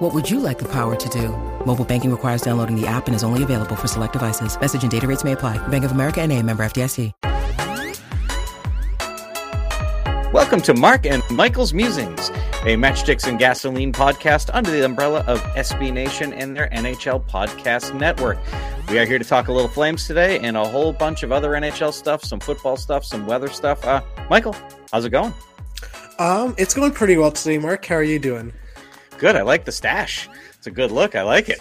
What would you like the power to do? Mobile banking requires downloading the app and is only available for select devices. Message and data rates may apply. Bank of America and a member FDIC. Welcome to Mark and Michael's Musings, a Matchsticks and Gasoline podcast under the umbrella of SB Nation and their NHL podcast network. We are here to talk a little Flames today and a whole bunch of other NHL stuff, some football stuff, some weather stuff. Uh, Michael, how's it going? Um, it's going pretty well today, Mark. How are you doing? Good. I like the stash. It's a good look. I like it.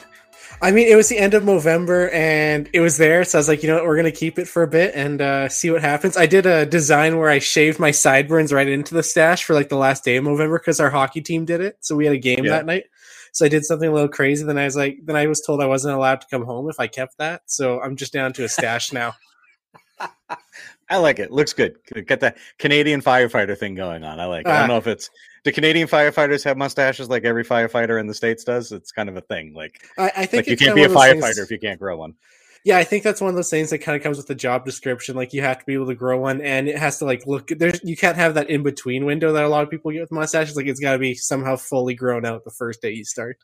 I mean, it was the end of November and it was there, so I was like, you know what, we're gonna keep it for a bit and uh, see what happens. I did a design where I shaved my sideburns right into the stash for like the last day of November because our hockey team did it, so we had a game Yeah. that night. So I did something a little crazy. Then I was like, then I was told I wasn't allowed to come home if I kept that. So I'm just down to a stash now. I like it. Looks good. Got that Canadian firefighter thing going on. I like it. I Ah. don't know if it's do Canadian firefighters have mustaches like every firefighter in the States does? It's kind of a thing. Like, I, I think like you can't be a one of those firefighter things- if you can't grow one. Yeah, I think that's one of those things that kind of comes with the job description. Like you have to be able to grow one, and it has to like look. There's you can't have that in between window that a lot of people get with mustaches. Like it's got to be somehow fully grown out the first day you start.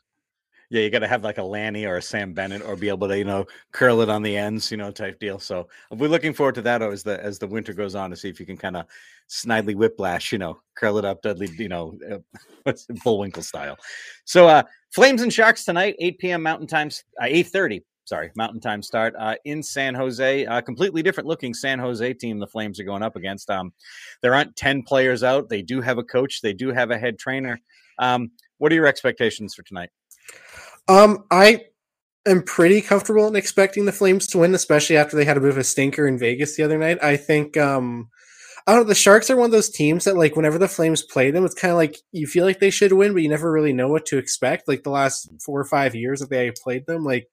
Yeah, you got to have like a Lanny or a Sam Bennett, or be able to you know curl it on the ends, you know, type deal. So we're looking forward to that as the as the winter goes on to see if you can kind of snidely whiplash, you know, curl it up, Dudley, you know, uh, what's Bullwinkle style. So uh Flames and Sharks tonight, 8 p.m. Mountain Time, uh, 8:30. Sorry, Mountain Time start uh, in San Jose. A completely different looking San Jose team. The Flames are going up against. Um, there aren't ten players out. They do have a coach. They do have a head trainer. Um, what are your expectations for tonight? Um, I am pretty comfortable in expecting the Flames to win, especially after they had a bit of a stinker in Vegas the other night. I think um I don't know, the Sharks are one of those teams that like whenever the Flames play them, it's kind of like you feel like they should win, but you never really know what to expect. Like the last four or five years that they played them, like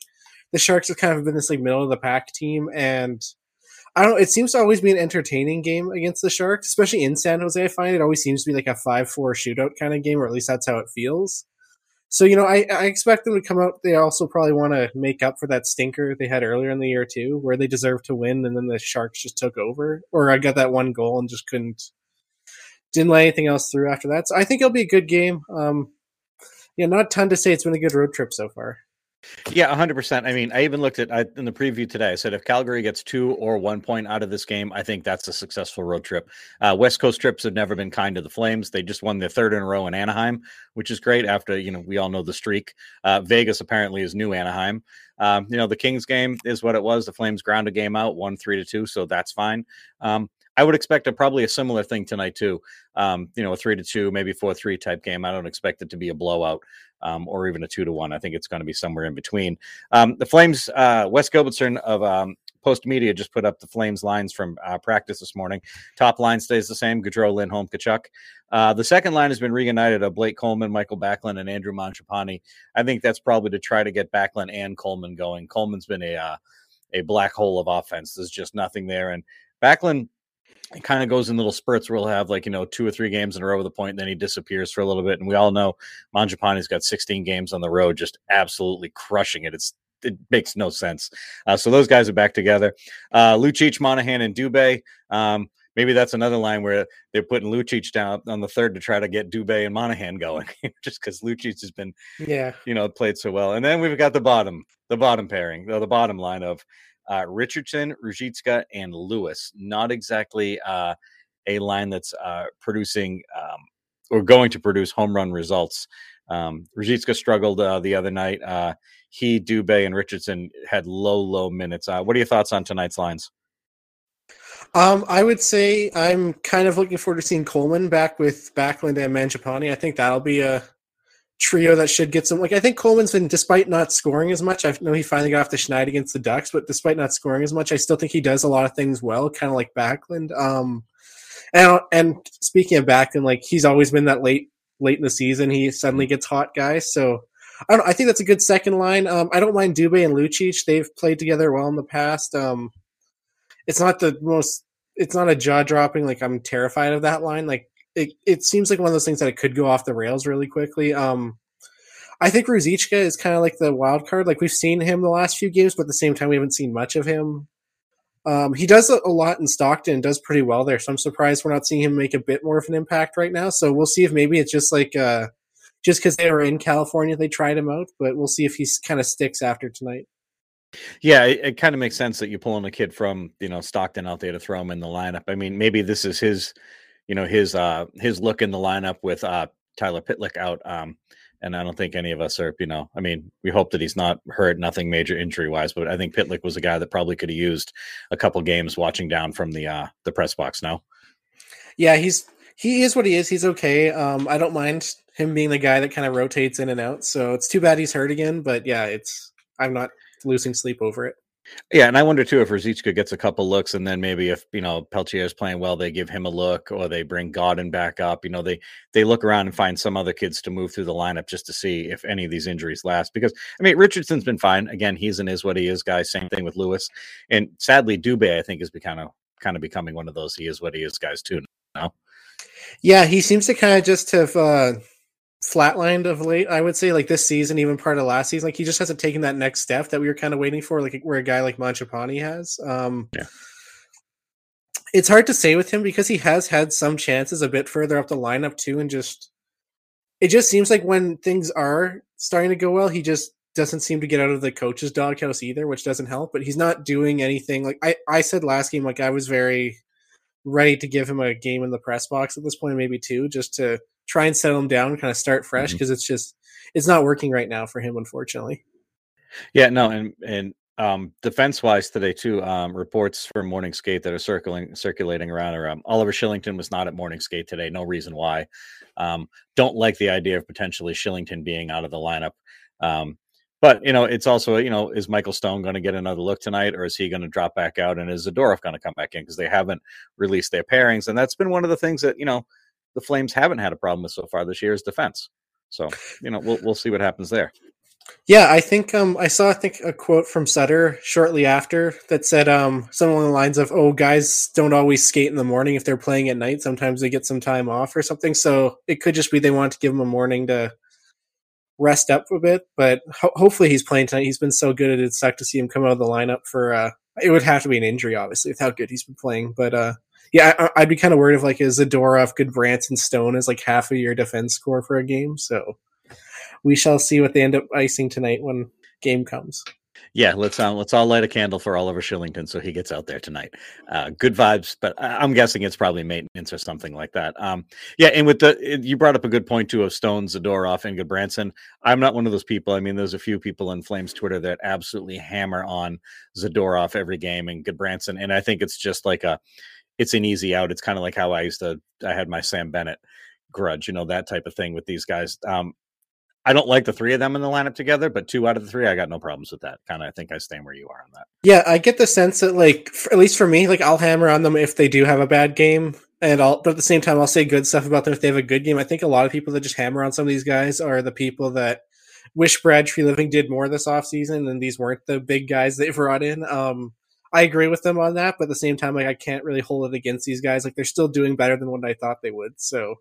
the Sharks have kind of been this like middle of the pack team and I don't know, it seems to always be an entertaining game against the Sharks, especially in San Jose. I find it always seems to be like a 5 4 shootout kind of game, or at least that's how it feels. So you know, I, I expect them to come out. They also probably want to make up for that stinker they had earlier in the year too, where they deserved to win, and then the Sharks just took over, or I got that one goal and just couldn't didn't let anything else through after that. So I think it'll be a good game. Um, yeah, not a ton to say. It's been a good road trip so far. Yeah, 100%. I mean, I even looked at I, in the preview today. I said if Calgary gets two or one point out of this game, I think that's a successful road trip. Uh, West Coast trips have never been kind to the Flames. They just won their third in a row in Anaheim, which is great after, you know, we all know the streak. Uh, Vegas apparently is new Anaheim. Um, you know, the Kings game is what it was. The Flames ground a game out, one three to two, so that's fine. Um, I would expect a probably a similar thing tonight too. Um, you know, a three to two, maybe four three type game. I don't expect it to be a blowout um, or even a two to one. I think it's going to be somewhere in between. Um, the Flames, uh, Wes Gilbertson of um, Post Media just put up the Flames lines from uh, practice this morning. Top line stays the same: Gaudreau, Lindholm, Tkachuk. Uh, the second line has been reunited of Blake Coleman, Michael Backlund, and Andrew Mangiapane. I think that's probably to try to get Backlund and Coleman going. Coleman's been a uh, a black hole of offense. There's just nothing there, and Backlund it kind of goes in little spurts where he'll have like you know two or three games in a row with a point, and then he disappears for a little bit. And we all know Mangiapane's got 16 games on the road, just absolutely crushing it. It's it makes no sense. Uh, so those guys are back together. Uh, Lucic, Monahan, and Dubé. Um, maybe that's another line where they're putting Lucic down on the third to try to get Dubé and Monahan going, just because Lucic has been Yeah, you know, played so well. And then we've got the bottom, the bottom pairing, the, the bottom line of uh, Richardson, Ruzicka, and Lewis. Not exactly uh, a line that's uh, producing um, or going to produce home run results. Um, Ruzicka struggled uh, the other night. Uh, he, Dubé, and Richardson had low, low minutes. Uh, what are your thoughts on tonight's lines? Um, I would say I'm kind of looking forward to seeing Coleman back with Backlund and Mangiapane. I think that'll be a trio that should get some. Like I think Coleman's been, despite not scoring as much. I know he finally got off the schneid against the Ducks, but despite not scoring as much, I still think he does a lot of things well, kind of like Backlund. Um, and and speaking of Backlund, like he's always been that late late in the season, he suddenly gets hot guy. So I don't. I think that's a good second line. Um, I don't mind Dubé and Lucic. They've played together well in the past. Um, it's not the most it's not a jaw dropping like I'm terrified of that line. Like it, it seems like one of those things that it could go off the rails really quickly. Um, I think Ruzicka is kind of like the wild card. Like we've seen him the last few games, but at the same time we haven't seen much of him. Um, he does a lot in Stockton, does pretty well there. So I'm surprised we're not seeing him make a bit more of an impact right now. So we'll see if maybe it's just like uh, just because they were in California, they tried him out. But we'll see if he kind of sticks after tonight. Yeah, it, it kind of makes sense that you're pulling a kid from you know Stockton out there to throw him in the lineup. I mean, maybe this is his, you know, his uh his look in the lineup with uh Tyler Pitlick out. Um, and I don't think any of us are, you know, I mean, we hope that he's not hurt, nothing major injury wise, but I think Pitlick was a guy that probably could have used a couple games watching down from the uh the press box now. Yeah, he's he is what he is. He's okay. Um, I don't mind him being the guy that kind of rotates in and out. So it's too bad he's hurt again, but yeah, it's I'm not losing sleep over it. Yeah, and I wonder too if Ruzicka gets a couple looks, and then maybe if you know Peltier is playing well, they give him a look, or they bring Gawdin back up. You know, they they look around and find some other kids to move through the lineup just to see if any of these injuries last. Because I mean, Richardson's been fine. Again, he's an is what he is guy. Same thing with Lewis, and sadly, Dubé I think is kind of kind of becoming one of those he is what he is guys too now. Yeah, he seems to kind of just have uh, flatlined of late. I would say like this season, even part of last season, like he just hasn't taken that next step that we were kind of waiting for, like where a guy like Mangiapane has. Um, yeah. It's hard to say with him because he has had some chances a bit further up the lineup too, and just it just seems like when things are starting to go well, he just doesn't seem to get out of the coach's doghouse either, which doesn't help. But he's not doing anything. Like I, I said last game, like I was very ready to give him a game in the press box at this point, maybe two, just to try and settle him down, kind of start fresh because mm-hmm. it's just it's not working right now for him, unfortunately. Yeah, no, and and um, defense wise today too, um, reports from morning skate that are circling circulating around are um, Oliver Kylington was not at morning skate today. No reason why. Um, don't like the idea of potentially Kylington being out of the lineup. Um, but you know, it's also you know, is Michael Stone going to get another look tonight, or is he going to drop back out? And is Zadorov going to come back in because they haven't released their pairings? And that's been one of the things that you know the Flames haven't had a problem with so far this year is defense. So you know we'll we'll see what happens there. Yeah, I think um, I saw I think a quote from Sutter shortly after that said um, something along the lines of, "Oh, guys don't always skate in the morning if they're playing at night. Sometimes they get some time off or something." So it could just be they want to give him a morning to rest up a bit. But ho- hopefully he's playing tonight. He's been so good; it'd suck to see him come out of the lineup for. Uh, it would have to be an injury, obviously, with how good he's been playing. But uh, yeah, I, would be kind of worried if like is Zadorov, Gudbranson, Stone is like half of your defense score for a game. So we shall see what they end up icing tonight when game comes. Yeah, let's um, let's all light a candle for Oliver Kylington so he gets out there tonight. Uh, good vibes, but I'm guessing it's probably maintenance or something like that. Um, yeah, and with the you brought up a good point too of Stone, Zadorov, and Gudbranson. I'm not one of those people. I mean, there's a few people in Flames Twitter that absolutely hammer on Zadorov every game and Gudbranson, and I think it's just like a it's an easy out. It's kind of like how I used to. I had my Sam Bennett grudge, you know, that type of thing with these guys. Um, I don't like the three of them in the lineup together, but two out of the three, I got no problems with that. Kind of, I think I stand where you are on that. Yeah, I get the sense that, like, at least for me, like, I'll hammer on them if they do have a bad game, and I'll, but at the same time, I'll say good stuff about them if they have a good game. I think a lot of people that just hammer on some of these guys are the people that wish Brad Treliving did more this offseason, and these weren't the big guys they brought in. Um, I agree with them on that, but at the same time, like I can't really hold it against these guys. Like they're still doing better than what I thought they would. So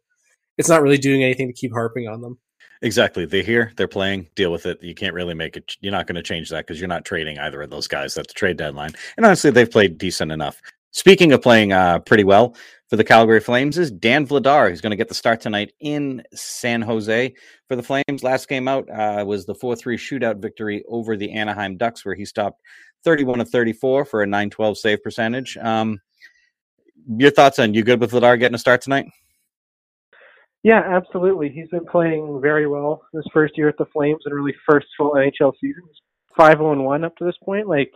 it's not really doing anything to keep harping on them. Exactly. They're here, they're playing, deal with it. You can't really make it. You're not going to change that because you're not trading either of those guys at the trade deadline. And honestly, they've played decent enough. Speaking of playing uh, pretty well for the Calgary Flames is Dan Vladar. who's going to get the start tonight in San Jose for the Flames. Last game out uh, was the 4 3 shootout victory over the Anaheim Ducks, where he stopped 31 of 34 for a 912 save percentage. Um, your thoughts on you good with Vladar getting a start tonight? Yeah, absolutely. He's been playing very well this first year at the Flames and really first full NHL season. Five zero and one up to this point. Like,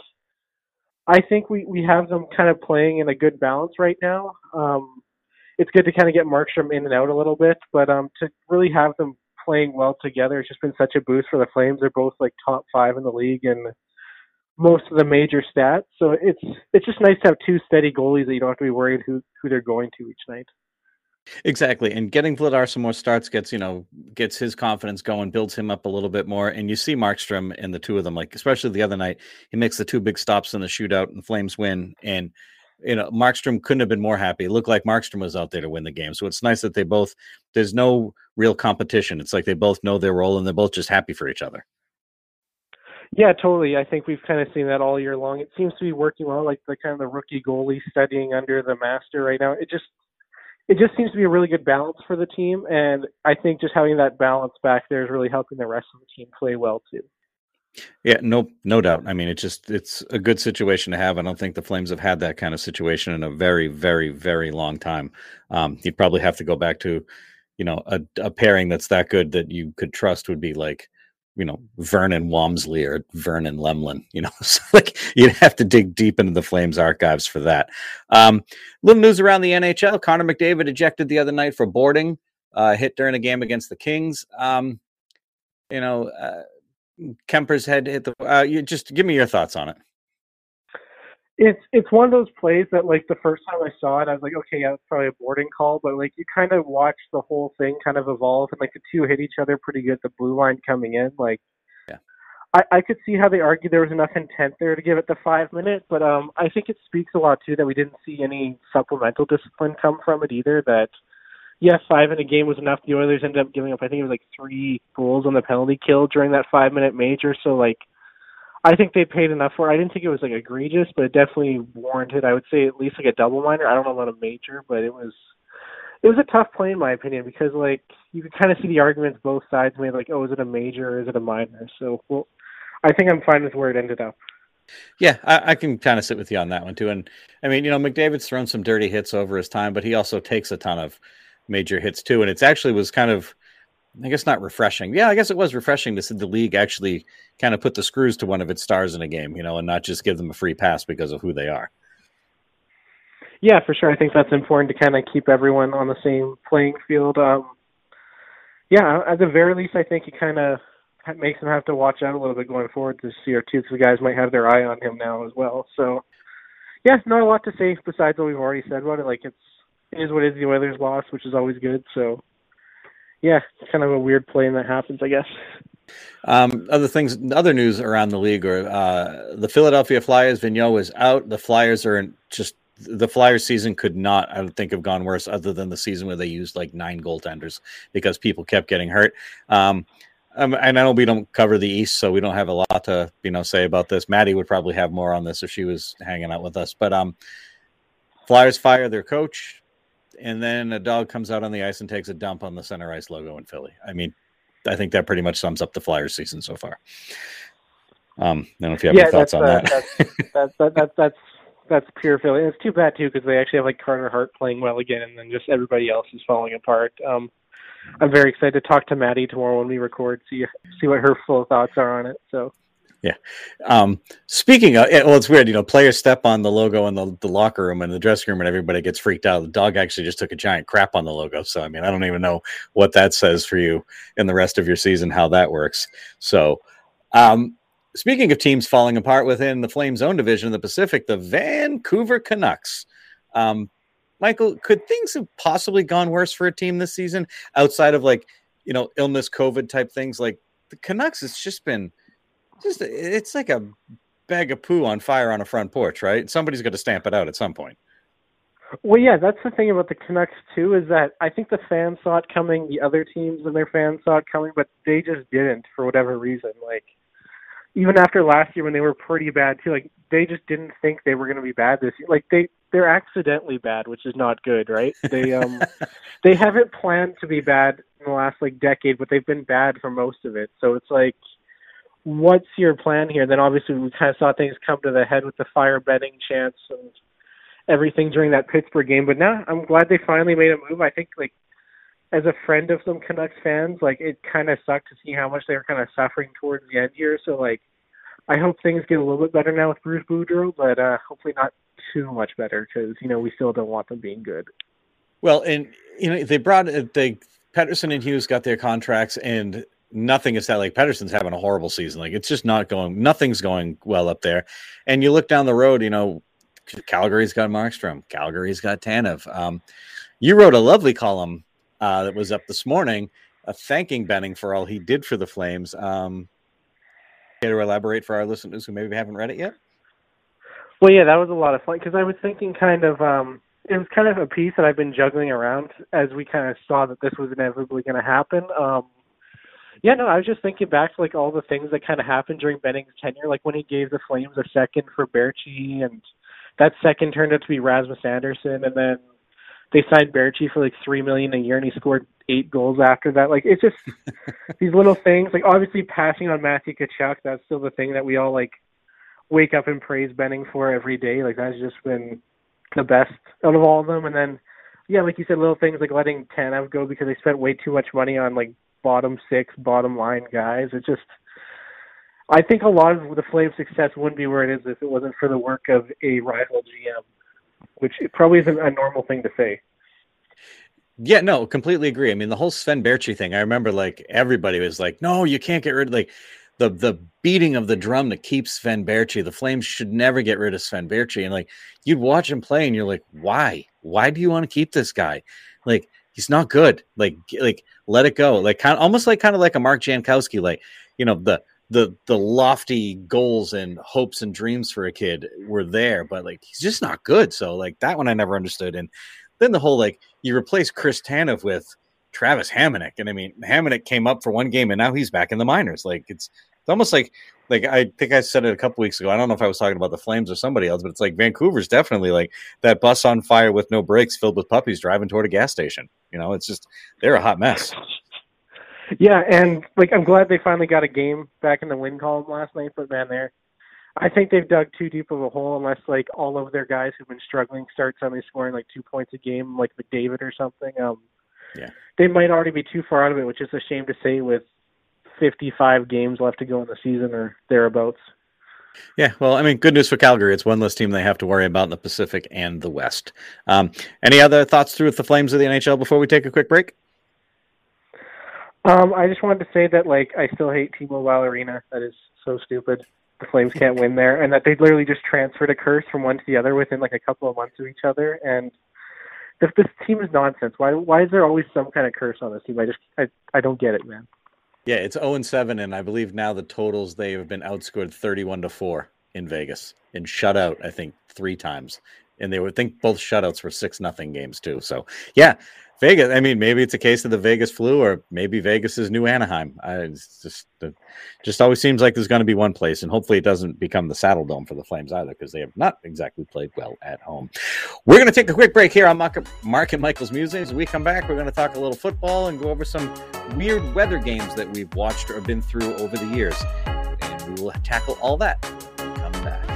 I think we we have them kind of playing in a good balance right now. Um, it's good to kind of get Markstrom in and out a little bit, but um, to really have them playing well together, it's just been such a boost for the Flames. They're both like top five in the league and most of the major stats. So it's it's just nice to have two steady goalies that you don't have to be worried who who they're going to each night. Exactly, and getting Vladar some more starts gets you know gets his confidence going, builds him up a little bit more. And you see Markstrom and the two of them, like especially the other night, he makes the two big stops in the shootout, and the Flames win. And you know, Markstrom couldn't have been more happy. It looked like Markstrom was out there to win the game. So it's nice that they both, there's no real competition. It's like they both know their role and they're both just happy for each other. Yeah, totally. I think we've kind of seen that all year long. It seems to be working well, like the kind of the rookie goalie studying under the master right now. It just it just seems to be a really good balance for the team, and I think just having that balance back there is really helping the rest of the team play well too. Yeah, no, no doubt. I mean, it just it's a good situation to have. I don't think the Flames have had that kind of situation in a very, very, very long time. Um, you'd probably have to go back to, you know, a, a pairing that's that good that you could trust would be like you know Vernon Wamsley or Vernon Lemelin. You know, so like you'd have to dig deep into the Flames archives for that. Um, little news around the NHL: Connor McDavid ejected the other night for boarding, uh, hit during a game against the Kings. Um, you know, uh, Kuemper's head hit the. Uh, you just give me your thoughts on it it's it's one of those plays that like the first time I saw it, I was like, okay, yeah, it's probably a boarding call, but like you kind of watch the whole thing kind of evolve, and like the two hit each other pretty good. The blue line coming in, like, yeah, I I could see how they argued there was enough intent there to give it the five minute, but um, I think it speaks a lot too that we didn't see any supplemental discipline come from it either. That yes, five in a game was enough. The Oilers ended up giving up, I think it was like three goals on the penalty kill during that five minute major, so like I think they paid enough for. it. I didn't think it was like egregious, but it definitely warranted. I would say at least like a double minor. I don't know about a major, but it was it was a tough play in my opinion because like you could kind of see the arguments both sides made. Like, oh, is it a major or is it a minor? So, well, I think I'm fine with where it ended up. Yeah, I, I can kind of sit with you on that one too. And I mean, you know, McDavid's thrown some dirty hits over his time, but he also takes a ton of major hits too. And it's actually was kind of I guess not refreshing. Yeah, I guess it was refreshing to see the league actually kind of put the screws to one of its stars in a game, you know, and not just give them a free pass because of who they are. Yeah, for sure. I think that's important to kind of keep everyone on the same playing field. Um, yeah, at the very least, I think it kind of makes them have to watch out a little bit going forward to see our two the guys might have their eye on him now as well. So, yeah, not a lot to say besides what we've already said about it. Like it's it is what it is. The Oilers lost, which is always good. So yeah, it's kind of a weird play that happens, I guess. Um, other things, other news around the league, or uh, the Philadelphia Flyers. Vigneault is out. The Flyers are in just the Flyers season could not, I don't think, have gone worse other than the season where they used like nine goaltenders because people kept getting hurt. Um, um, and I know we don't cover the East, so we don't have a lot to you know say about this. Maddie would probably have more on this if she was hanging out with us. But um, Flyers fire their coach and then a dog comes out on the ice and takes a dump on the center ice logo in Philly. I mean, I think that pretty much sums up the Flyers season so far. Um, I don't know if you have yeah, any thoughts on uh, that. that's, that, that, that's that's pure Philly. And it's too bad too because they actually have like Carter Hart playing well again, and then just everybody else is falling apart. Um, I'm very excited to talk to Maddie tomorrow when we record, see see what her full thoughts are on it. So yeah. Um, speaking of, well, it's weird, you know, players step on the logo in the, the locker room and the dressing room and everybody gets freaked out. The dog actually just took a giant crap on the logo. So, I mean, I don't even know what that says for you in the rest of your season, how that works. So, um, speaking of teams falling apart within the Flame Zone division of the Pacific, the Vancouver Canucks. Um, Michael, could things have possibly gone worse for a team this season outside of like, you know, illness, COVID type things? Like the Canucks, it's just been – just it's like a bag of poo on fire on a front porch, right? Somebody's got to stamp it out at some point. Well, yeah, that's the thing about the Canucks too is that I think the fans saw it coming, the other teams and their fans saw it coming, but they just didn't for whatever reason. Like even after last year when they were pretty bad too, like they just didn't think they were going to be bad this year. Like they they're accidentally bad, which is not good, right? They um they haven't planned to be bad in the last like decade, but they've been bad for most of it. So it's like what's your plan here? Then obviously we kind of saw things come to the head with the fire Benning chance and everything during that Pittsburgh game. But now I'm glad they finally made a move. I think like as a friend of some Canucks fans, like it kind of sucked to see how much they were kind of suffering towards the end here. So like I hope things get a little bit better now with Bruce Boudreau, but uh, hopefully not too much better because you know we still don't want them being good. Well, and you know they brought they Pettersson and Hughes got their contracts, and nothing is that like Pettersson's having a horrible season. Like it's just not going, nothing's going well up there. And you look down the road, you know, Calgary's got Markstrom, Calgary's got Tanev. Um, you wrote a lovely column uh, that was up this morning, uh, thanking Benning for all he did for the Flames. Um, care to elaborate for our listeners who maybe haven't read it yet? Well, yeah, that was a lot of fun because I was thinking kind of um it was kind of a piece that I've been juggling around as we kind of saw that this was inevitably going to happen. Um yeah, no, I was just thinking back to like all the things that kind of happened during Benning's tenure, like when he gave the Flames a second for Baertschi, and that second turned out to be Rasmus Andersson, and then they signed Baertschi for like three million a year, and he scored eight goals after that. Like it's just these little things. Like obviously passing on Matthew Tkachuk, that's still the thing that we all like wake up and praise Benning for every day. Like that's just been the best out of all of them. And then yeah, like you said, little things like letting Tanev go because they spent way too much money on like bottom six, bottom line guys. It just I think a lot of the Flames' success wouldn't be where it is if it wasn't for the work of a rival GM, which probably isn't a normal thing to say. Yeah, no, completely agree. I mean, the whole Sven Baertschi thing. I remember like everybody was like, "No, you can't get rid of like the the beating of the drum that keeps Sven Baertschi. The Flames should never get rid of Sven Baertschi." And like you'd watch him play, and you're like, "Why? Why do you want to keep this guy? Like he's not good. Like like let it go. Like kind of almost like kind of like a Mark Jankowski. Like you know the the the lofty goals and hopes and dreams for a kid were there, but like he's just not good. So like that one I never understood. And then the whole like you replace Chris Tanev with Travis Hamonic, and I mean Hamonic came up for one game and now he's back in the minors. Like it's it's almost like like I think I said it a couple weeks ago. I don't know if I was talking about the Flames or somebody else, but it's like Vancouver's definitely like that bus on fire with no brakes, filled with puppies driving toward a gas station. You know, it's just they're a hot mess. Yeah, and like I'm glad they finally got a game back in the win column last night, but man, they're I think they've dug too deep of a hole unless like all of their guys who've been struggling start suddenly scoring like two points a game, like McDavid or something. Um, yeah, they might already be too far out of it, which is a shame to say with 55 games left to go in the season or thereabouts. Yeah, well, I mean, good news for Calgary. It's one less team they have to worry about in the Pacific and the West. Um, any other thoughts through with the Flames of the NHL before we take a quick break? Um, I just wanted to say that, like, I still hate T-Mobile Arena. That is so stupid. The Flames can't win there, and that they literally just transferred a curse from one to the other within like a couple of months of each other. And this, this team is nonsense. Why? Why is there always some kind of curse on this team? I just, I, I don't get it, man. Yeah, it's 0 and 7, and I believe now the totals they have been outscored 31 to 4 in Vegas in shutout, I think, three times. And they would think both shutouts were six nothing games too. So yeah, Vegas. I mean, maybe it's a case of the Vegas flu, or maybe Vegas is new Anaheim. I, it's just, it just always seems like there's going to be one place, and hopefully it doesn't become the Saddledome for the Flames either, because they have not exactly played well at home. We're going to take a quick break here on Mark, and Michael's Musings. We come back, we're going to talk a little football and go over some weird weather games that we've watched or been through over the years, and we will tackle all that. Come back.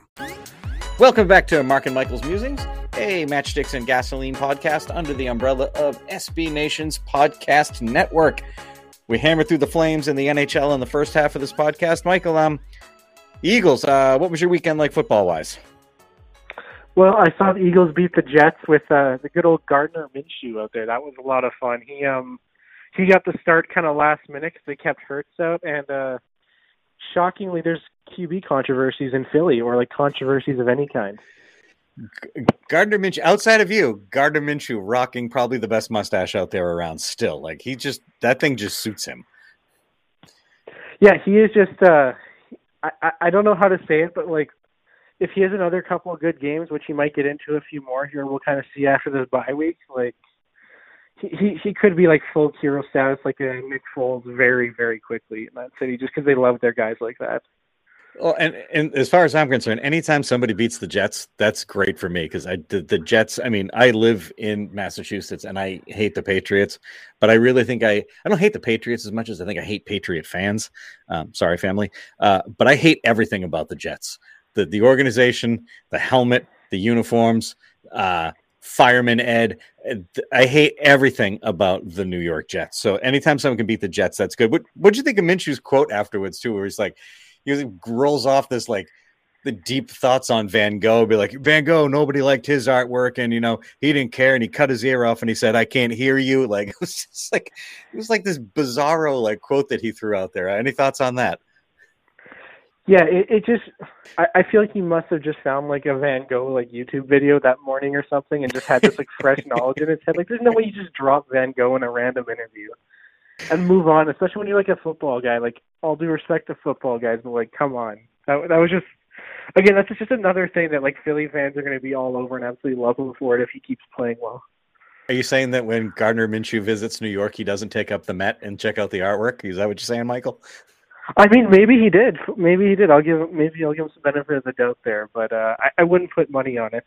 Welcome back to Mark and Michael's Musings, a Matchsticks and Gasoline podcast under the umbrella of SB Nation's podcast network. We hammered through the Flames and the NHL in the first half of this podcast. Michael, um, Eagles, uh, what was your weekend like football wise? Well, I saw the Eagles beat the Jets with uh, the good old Gardner Minshew out there. That was a lot of fun. He um he got the start kind of last minute because they kept Hurts out, and uh, shockingly, there's QB controversies in Philly or like controversies of any kind. Gardner Minshew, outside of you, Gardner Minshew rocking probably the best mustache out there around still. Like he just, that thing just suits him. Yeah, he is just, uh, I, I don't know how to say it, but like if he has another couple of good games, which he might get into a few more here, we'll kind of see after this bye week. Like he he, could be like full hero status, like a Nick Foles, very very quickly in that city, just because they love their guys like that. Well, and, and as far as I'm concerned, anytime somebody beats the Jets, that's great for me because I the, the Jets. I mean, I live in Massachusetts and I hate the Patriots, but I really think I I don't hate the Patriots as much as I think I hate Patriot fans. Um, sorry, family, uh, but I hate everything about the Jets. The the organization, the helmet, the uniforms, uh, fireman Ed. I hate everything about the New York Jets. So anytime someone can beat the Jets, that's good. What what do you think of Minshew's quote afterwards too, where he's like he rolls off this like the deep thoughts on Van Gogh. Be like Van Gogh, nobody liked his artwork, and you know he didn't care, and he cut his ear off, and he said, "I can't hear you." Like it was just like it was like this bizarro like quote that he threw out there. Any thoughts on that? Yeah, it, it just I, I feel like he must have just found like a Van Gogh like YouTube video that morning or something, and just had this like fresh knowledge in his head. Like, there's no way you just drop Van Gogh in a random interview and move on, especially when you're like a football guy. Like all due respect to football guys, but like come on, that that was just again that's just another thing that like Philly fans are going to be all over and absolutely love him for it if he keeps playing well. Are you saying that when Gardner Minshew visits New York, he doesn't take up the Met and check out the artwork? Is that what you're saying, Michael? I mean, maybe he did. Maybe he did. I'll give maybe I'll give him some benefit of the doubt there, but uh, I, I wouldn't put money on it.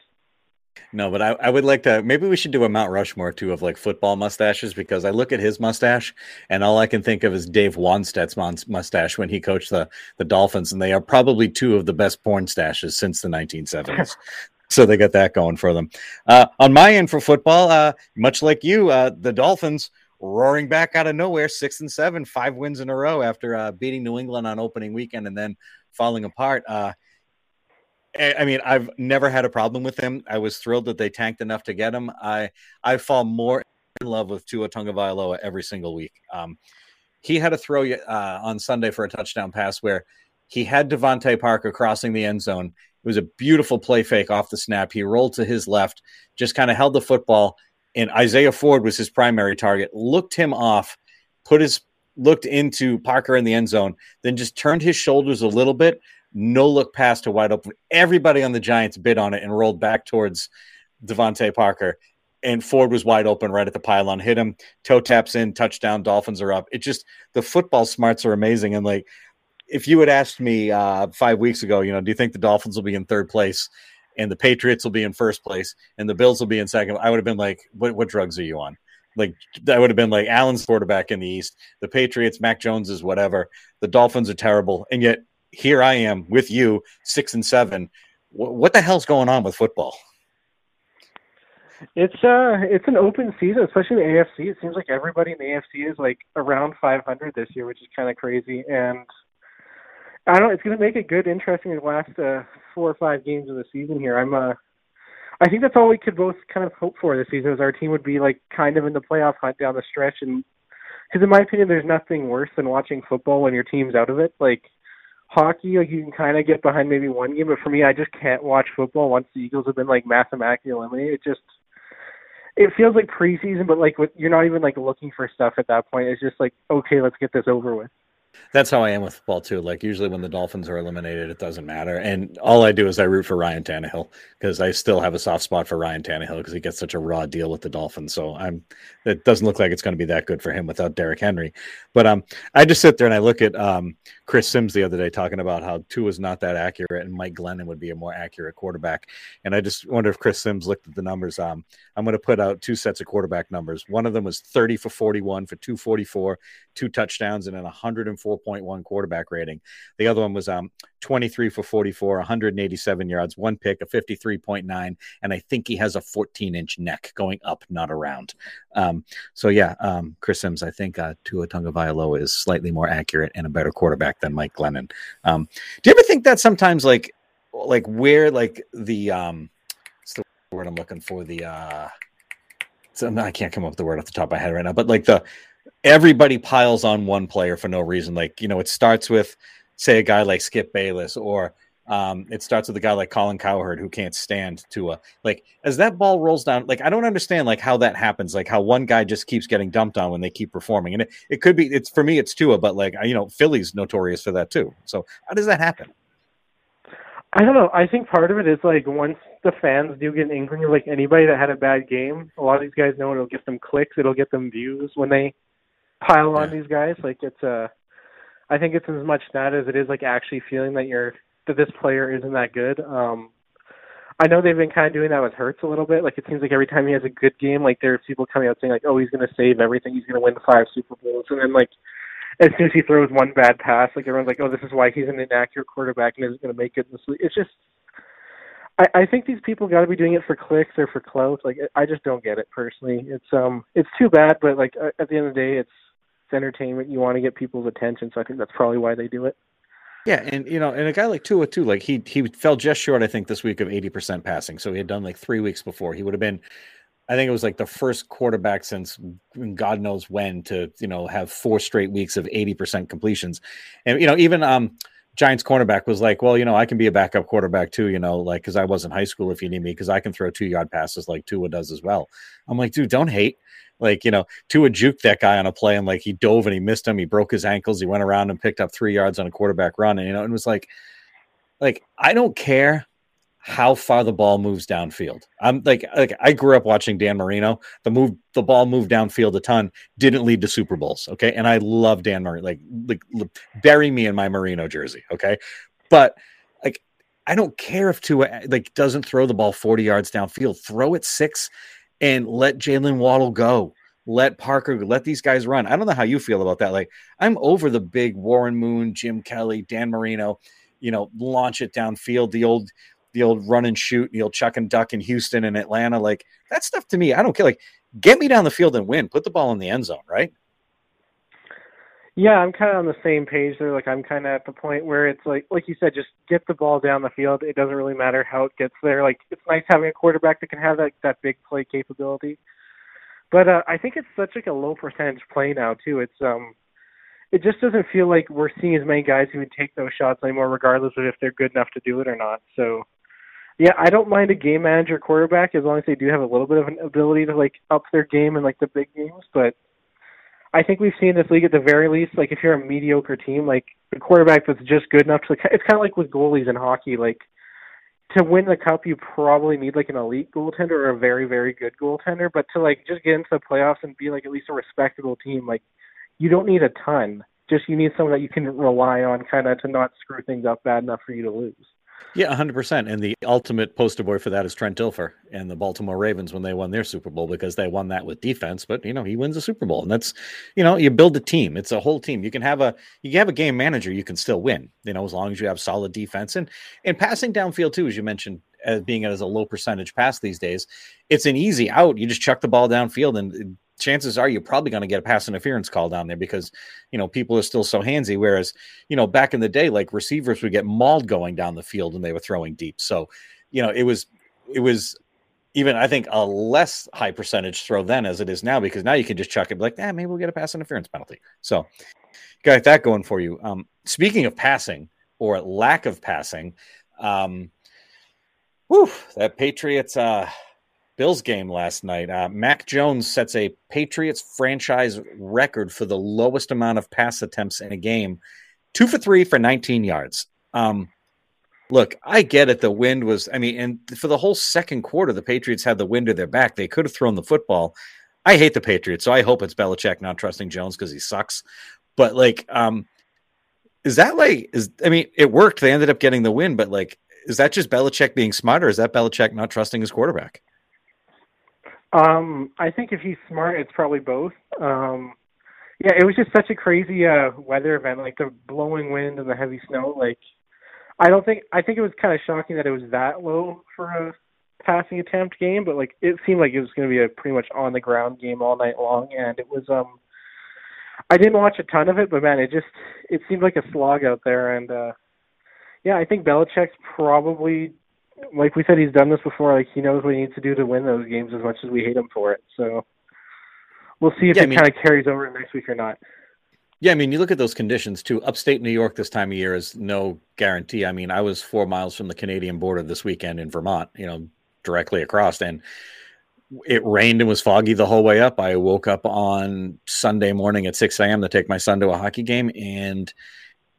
No, but I, I would like to. Maybe we should do a Mount Rushmore too of like football mustaches because I look at his mustache and all I can think of is Dave Wannstedt's mustache when he coached the the Dolphins, and they are probably two of the best porn stashes since the 1970s. so they got that going for them. Uh, on my end for football, uh, much like you, uh, the Dolphins roaring back out of nowhere, six and seven, five wins in a row after uh, beating New England on opening weekend and then falling apart. Uh, I mean, I've never had a problem with him. I was thrilled that they tanked enough to get him. I I fall more in love with Tua Tagovailoa every single week. Um, he had a throw uh, on Sunday for a touchdown pass where he had DeVante Parker crossing the end zone. It was a beautiful play fake off the snap. He rolled to his left, just kind of held the football, and Isaiah Ford was his primary target. Looked him off, put his looked into Parker in the end zone, then just turned his shoulders a little bit, no look pass to wide open. Everybody on the Giants bid on it and rolled back towards DeVante Parker. And Ford was wide open right at the pylon, hit him, toe taps in, touchdown, Dolphins are up. It just the football smarts are amazing. And like if you had asked me uh, five weeks ago, you know, do you think the Dolphins will be in third place and the Patriots will be in first place and the Bills will be in second? I would have been like, what, what drugs are you on? Like that would have been like Allen's quarterback in the East, the Patriots, Mac Jones is whatever. The Dolphins are terrible, and yet here I am with you, six and seven. what the hell's going on with football? It's uh, it's an open season, especially the AFC. It seems like everybody in the AFC is like around 500 this year, which is kind of crazy. And I don't. It's going to make it good, interesting last uh, four or five games of the season here. I'm uh, I think that's all we could both kind of hope for this season is our team would be like kind of in the playoff hunt down the stretch, and because in my opinion, there's nothing worse than watching football when your team's out of it. Like hockey, like you can kind of get behind maybe one game, but for me, I just can't watch football once the Eagles have been like mathematically eliminated. It just it feels like preseason, but like you're not even like looking for stuff at that point. It's just like okay, let's get this over with. That's how I am with football too. Like usually when the Dolphins are eliminated, it doesn't matter. And all I do is I root for Ryan Tannehill because I still have a soft spot for Ryan Tannehill because he gets such a raw deal with the Dolphins. So I'm it doesn't look like it's going to be that good for him without Derrick Henry. But um I just sit there and I look at um Chris Simms the other day talking about how Tua is not that accurate and Mike Glennon would be a more accurate quarterback. And I just wonder if Chris Simms looked at the numbers. Um I'm going to put out two sets of quarterback numbers. One of them was 30 for 41 for 244, two touchdowns and an 104 4.1 quarterback rating. The other one was um 23 for 44, 187 yards, one pick, a 53.9, and I think he has a 14 inch neck going up, not around. Um, so yeah, um, Chris Simms, I think uh, Tua Tagovailoa is slightly more accurate and a better quarterback than Mike Glennon. Um, do you ever think that sometimes like like where like the um, what's the word I'm looking for the uh, so I can't come up with the word off the top of my head right now, but like the everybody piles on one player for no reason. Like, you know, it starts with, say, a guy like Skip Bayless, or um, it starts with a guy like Colin Cowherd who can't stand Tua. Like, as that ball rolls down, like, I don't understand, like, how that happens. Like, how one guy just keeps getting dumped on when they keep performing. And it, it could be, it's for me, it's Tua, but like, you know, Philly's notorious for that too. So, how does that happen? I don't know. I think part of it is like once the fans do get an inkling of like anybody that had a bad game, a lot of these guys know it'll get them clicks, it'll get them views when they pile on yeah. these guys. Like it's a, uh, I think it's as much that as it is like actually feeling that you're that this player isn't that good. Um, I know they've been kind of doing that with Hurts a little bit. Like it seems like every time he has a good game, like there's people coming out saying like, "Oh, he's going to save everything. He's going to win five Super Bowls," and then like as soon as he throws one bad pass, like everyone's like, "Oh, this is why he's an inaccurate quarterback and isn't going to make it in this league." It's just, I, I think these people got to be doing it for clicks or for clout. Like I just don't get it personally. It's um, it's too bad, but like at the end of the day, it's entertainment. You want to get people's attention, so I think that's probably why they do it. Yeah, and you know, and a guy like Tua too, like he he fell just short, I think, this week of eighty percent passing. So he had done like three weeks before. He would have been, I think it was like the first quarterback since God knows when to you know have four straight weeks of eighty percent completions, and you know even um Giants cornerback was like, well, you know, I can be a backup quarterback too, you know, like because I was in high school if you need me, because I can throw two yard passes like Tua does as well. I'm like, dude, don't hate. Like, you know, Tua juked that guy on a play and like he dove and he missed him. He broke his ankles. He went around and picked up three yards on a quarterback run. And, you know, it was like, like, I don't care how far the ball moves downfield. I'm like, like I grew up watching Dan Marino. The move, the ball moved downfield a ton, didn't lead to Super Bowls. Okay. And I love Dan Marino. Like, like bury me in my Marino jersey. Okay. But like, I don't care if Tua like doesn't throw the ball 40 yards downfield. Throw it six and let Jalen Waddle go. Let Parker, let these guys run. I don't know how you feel about that. Like, I'm over the big Warren Moon, Jim Kelly, Dan Marino, you know, launch it downfield, the old, the old run and shoot, the old chuck and duck in Houston and Atlanta. Like, that stuff to me, I don't care. Like, get me down the field and win. Put the ball in the end zone, right? Yeah, I'm kind of on the same page there. Like I'm kind of at the point where it's like, like you said, just get the ball down the field. It doesn't really matter how it gets there. Like it's nice having a quarterback that can have that that big play capability. But uh, I think it's such like a low percentage play now too. It's um, it just doesn't feel like we're seeing as many guys who would take those shots anymore, regardless of if they're good enough to do it or not. So, yeah, I don't mind a game manager quarterback as long as they do have a little bit of an ability to like up their game in like the big games, but I think we've seen this league at the very least. Like if you're a mediocre team, like the quarterback that's just good enough to, like, it's kind of like with goalies in hockey. Like to win the cup, you probably need like an elite goaltender or a very very good goaltender. But to like just get into the playoffs and be like at least a respectable team, like you don't need a ton. Just you need someone that you can rely on, kind of to not screw things up bad enough for you to lose. Yeah, 100%. And the ultimate poster boy for that is Trent Dilfer and the Baltimore Ravens when they won their Super Bowl because they won that with defense. But, you know, he wins a Super Bowl. And that's, you know, you build a team. It's a whole team. You can have a, you have a game manager, you can still win, you know, as long as you have solid defense. And, and passing downfield, too, as you mentioned, as being as a low percentage pass these days, it's an easy out. You just chuck the ball downfield and chances are you're probably going to get a pass interference call down there because you know people are still so handsy. Whereas you know back in the day, like receivers would get mauled going down the field and they were throwing deep. So you know it was it was even I think a less high percentage throw then as it is now because now you can just chuck it like, ah, maybe we'll get a pass interference penalty. So got that going for you. Um, speaking of passing or lack of passing, um, whew, that Patriots uh Bills game last night. Uh, Mac Jones sets a Patriots franchise record for the lowest amount of pass attempts in a game, two for three for 19 yards. Um, look, I get it. The wind was, I mean, and for the whole second quarter, the Patriots had the wind at their back. They could have thrown the football. I hate the Patriots, so I hope it's Belichick not trusting Jones because he sucks. But like, um, is that like, is I mean, it worked. They ended up getting the win, but like, is that just Belichick being smart, or is that Belichick not trusting his quarterback? Um, I think if he's smart, it's probably both. Um, yeah, it was just such a crazy uh, weather event, like the blowing wind and the heavy snow. Like, I don't think I think it was kind of shocking that it was that low for a passing attempt game, but like it seemed like it was going to be a pretty much on the ground game all night long, and it was. um I didn't watch a ton of it, but man, it just it seemed like a slog out there, and uh yeah, I think Belichick's probably like we said, he's done this before. Like he knows what he needs to do to win those games as much as we hate him for it. So we'll see if yeah, it I mean, kind of carries over next week or not. Yeah, I mean, you look at those conditions too. Upstate New York this time of year is no guarantee. I mean, I was four miles from the Canadian border this weekend in Vermont, you know, directly across, and it rained and was foggy the whole way up. I woke up on Sunday morning at 6 a.m. to take my son to a hockey game, and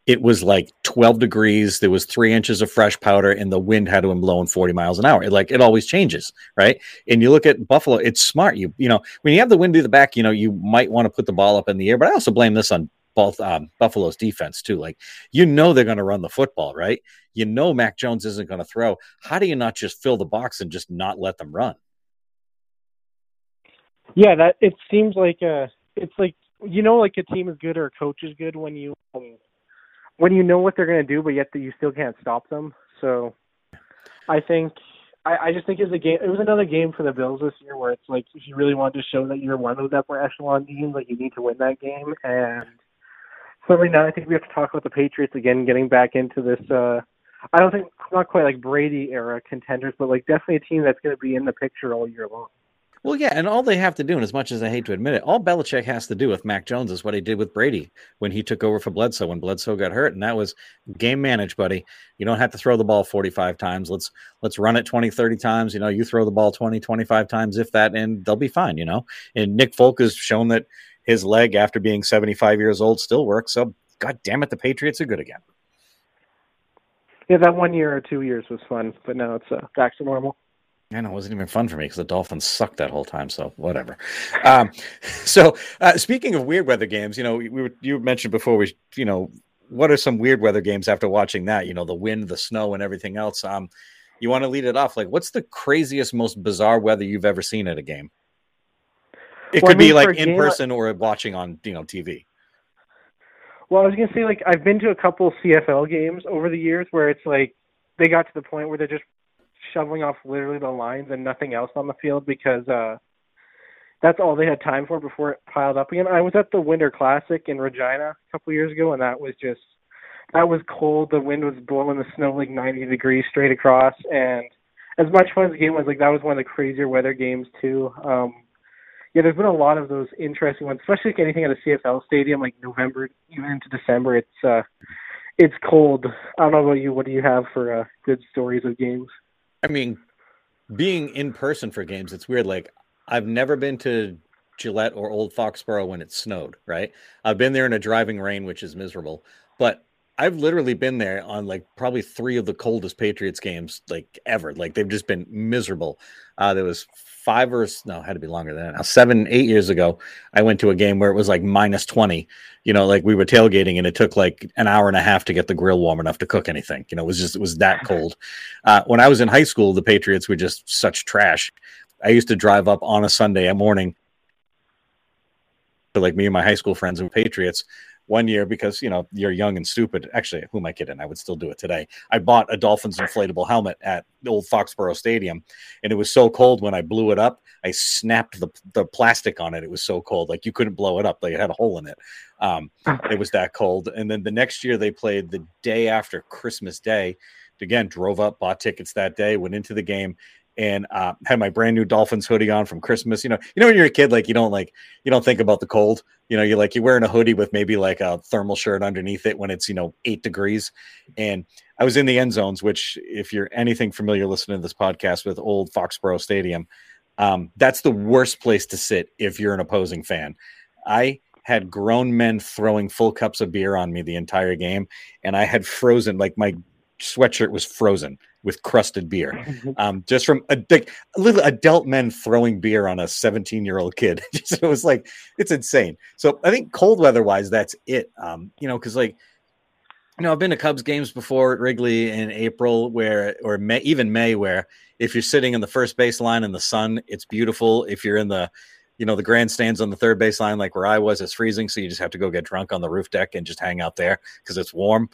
it was like 12 degrees there was three inches of fresh powder and the wind had to been blowing 40 miles an hour it, like it always changes right and you look at buffalo it's smart you you know when you have the wind to the back you know you might want to put the ball up in the air but i also blame this on both um, Buffalo's defense too. Like you know they're going to run the football, right? You know Mac Jones isn't going to throw. How do you not just fill the box and just not let them run? Yeah, that it seems like uh it's like you know like a team is good or a coach is good when you um, when you know what they're going to do, but yet you still can't stop them. So I think I, I just think it's a game. It was another game for the Bills this year where it's like if you really wanted to show that you're one of those upper echelon teams, like you need to win that game. And so right now, I think we have to talk about the Patriots again, getting back into this. uh I don't think not quite like Brady era contenders, but like definitely a team that's going to be in the picture all year long. Well, yeah, and all they have to do, and as much as I hate to admit it, all Belichick has to do with Mac Jones is what he did with Brady when he took over for Bledsoe when Bledsoe got hurt, and that was game manage, buddy. You don't have to throw the ball 45 times. Let's let's run it 20, 30 times. You know, you throw the ball 20, 25 times, if that, and they'll be fine, you know. And Nick Folk has shown that his leg after being 75 years old still works. So god damn it, the Patriots are good again. Yeah, that one year or two years was fun, but now it's uh, back to normal. I know it wasn't even fun for me because the Dolphins sucked that whole time. So whatever. Um, so uh, speaking of weird weather games, you know, we were, you mentioned before we, you know, what are some weird weather games after watching that? You know, the wind, the snow, and everything else. Um, you want to lead it off? Like, what's the craziest, most bizarre weather you've ever seen at a game? It well, could I mean, be like in person or watching on you know TV. Well, I was gonna say like I've been to a couple CFL games over the years where it's like they got to the point where they're just shoveling off literally the lines and nothing else on the field because uh that's all they had time for before it piled up again. I was at the Winter Classic in Regina a couple years ago and that was just that was cold. The wind was blowing the snow like 90 degrees straight across and as much fun as the game was, like that was one of the crazier weather games too. Um yeah, there's been a lot of those interesting ones, especially like anything at a CFL stadium, like November even into December. It's uh, it's cold. I don't know about you. What do you have for uh, good stories of games? I mean, being in person for games, it's weird. Like I've never been to Gillette or Old Foxborough when it snowed, right? I've been there in a driving rain, which is miserable. But I've literally been there on like probably three of the coldest Patriots games like ever. Like they've just been miserable. Uh, there was five or no, had to be longer than that. Now, seven, eight years ago, I went to a game where it was like minus twenty. You know, like we were tailgating, and it took like an hour and a half to get the grill warm enough to cook anything. You know, it was just it was that cold. Uh, when I was in high school, the Patriots were just such trash. I used to drive up on a Sunday morning to like me and my high school friends who were Patriots one year because you know you're young and stupid. Actually, who am I kidding? I would still do it today. I bought a Dolphins inflatable helmet at the old Foxborough Stadium, and it was so cold when I blew it up. I snapped the the plastic on it. It was so cold, like you couldn't blow it up. Like it had a hole in it. Um, it was that cold. And then the next year they played the day after Christmas Day. Again, drove up, bought tickets that day, went into the game, and uh, had my brand new Dolphins hoodie on from Christmas. You know, you know when you're a kid, like you don't like you don't think about the cold. You know, you're like you're wearing a hoodie with maybe like a thermal shirt underneath it when it's you know eight degrees. And I was in the end zones, which if you're anything familiar listening to this podcast with old Foxborough Stadium, um, that's the worst place to sit if you're an opposing fan. I had grown men throwing full cups of beer on me the entire game, and I had frozen like my sweatshirt was frozen with crusted beer, um, just from a, like, little adult men throwing beer on a 17 year old kid. it was like it's insane. So I think cold weather wise, that's it. Um, you know, because like you know, I've been to Cubs games before at Wrigley in April, where or May, even May, where if you're sitting in the first baseline in the sun, it's beautiful. If you're in the you know the grandstands on the third baseline, like where I was, it's freezing, so you just have to go get drunk on the roof deck and just hang out there because it's warm.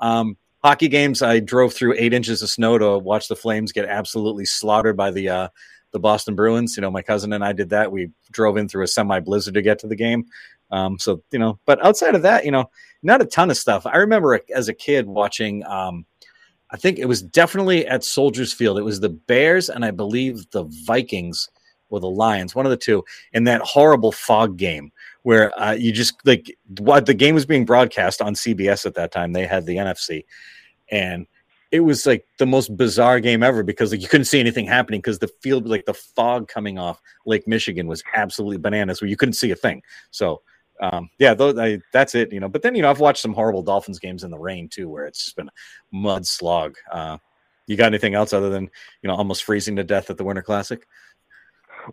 Um, hockey games, I drove through eight inches of snow to watch the Flames get absolutely slaughtered by the uh, the Boston Bruins. You know, my cousin and I did that. We drove in through a semi blizzard to get to the game. Um, so you know, but outside of that, you know, not a ton of stuff. I remember as a kid watching. Um, I think it was definitely at Soldiers Field. It was the Bears and I believe the Vikings or the Lions, one of the two, in that horrible fog game where uh, you just like what the game was being broadcast on CBS at that time. They had the NFC, and it was like the most bizarre game ever because like you couldn't see anything happening because the field like the fog coming off Lake Michigan was absolutely bananas where you couldn't see a thing. So um, yeah, those, I, that's it, you know. But then you know I've watched some horrible Dolphins games in the rain too, where it's just been a mud slog. Uh, you got anything else other than you know almost freezing to death at the Winter Classic?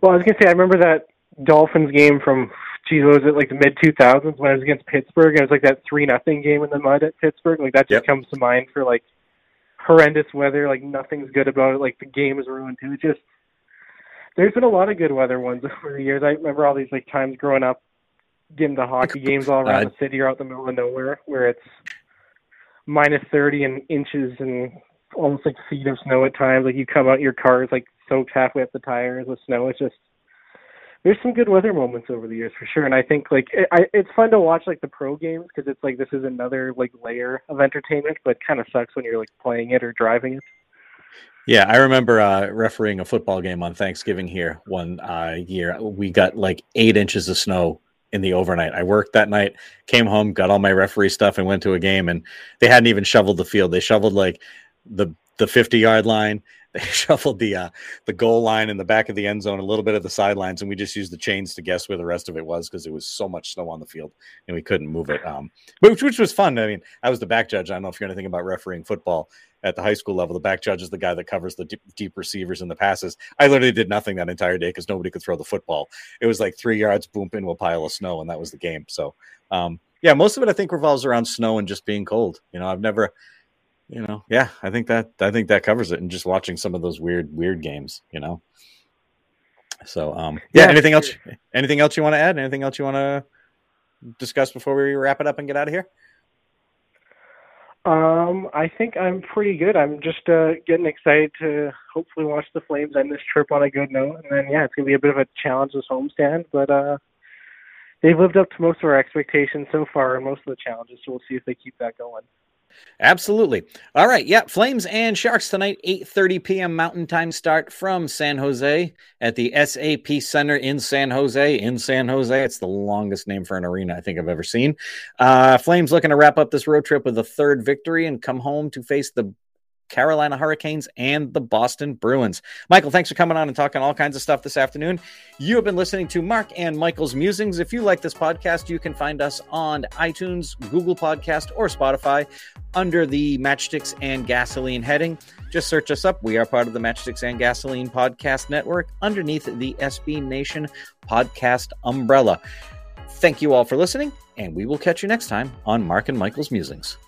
Well, I was gonna say I remember that Dolphins game from geez, what was it like the mid two thousands when I was against Pittsburgh? It was like that three nothing game in the mud at Pittsburgh. Like that just Yep. comes to mind for like horrendous weather. Like nothing's good about it. Like the game is ruined too. It just there's been a lot of good weather ones over the years. I remember all these like times growing up, getting to hockey games all around Uh, the city or out in the middle of nowhere where it's minus thirty and inches and almost like feet of snow at times. Like you come out, your car is like soaked halfway up the tires with snow. It's just there's some good weather moments over the years for sure, and I think like it, I, it's fun to watch like the pro games because it's like this is another like layer of entertainment, but kind of sucks when you're like playing it or driving it. Yeah, I remember uh, refereeing a football game on Thanksgiving here one uh, year. We got like eight inches of snow in the overnight. I worked that night, came home, got all my referee stuff, and went to a game. And they hadn't even shoveled the field. They shoveled like the the fifty yard line. They shuffled the uh, the goal line in the back of the end zone, a little bit of the sidelines, and we just used the chains to guess where the rest of it was because there was so much snow on the field and we couldn't move it. Um, which, which was fun. I mean, I was the back judge. I don't know if you're anything about refereeing football at the high school level. The back judge is the guy that covers the deep, deep receivers and the passes. I literally did nothing that entire day because nobody could throw the football. It was like three yards, boom, into a pile of snow, and that was the game. So, um, yeah, most of it I think revolves around snow and just being cold. You know, I've never, you know, yeah, I think that I think that covers it. And just watching some of those weird, weird games, you know. So, um, yeah. Yeah, anything else? sure. Anything else you want to add? Anything else you want to discuss before we wrap it up and get out of here? Um, I think I'm pretty good. I'm just uh, getting excited to hopefully watch the Flames end this trip on a good note, and then yeah, it's gonna be a bit of a challenge this homestand, but uh, they've lived up to most of our expectations so far, and most of the challenges. So we'll see if they keep that going. Absolutely. All right. Yeah. Flames and Sharks tonight, 8:30 p.m. Mountain Time start from San Jose at the SAP Center in San Jose. In San Jose. It's the longest name for an arena I think I've ever seen. Uh, Flames looking to wrap up this road trip with a third victory and come home to face the Carolina Hurricanes and the Boston Bruins. Michael, thanks for coming on and talking all kinds of stuff this afternoon. You have been listening to Mark and Michael's Musings. If you like this podcast, you can find us on iTunes, Google Podcast, or Spotify under the Matchsticks and Gasoline heading. Just search us up. We are part of the Matchsticks and Gasoline Podcast Network underneath the SB Nation podcast umbrella. Thank you all for listening, and we will catch you next time on Mark and Michael's Musings.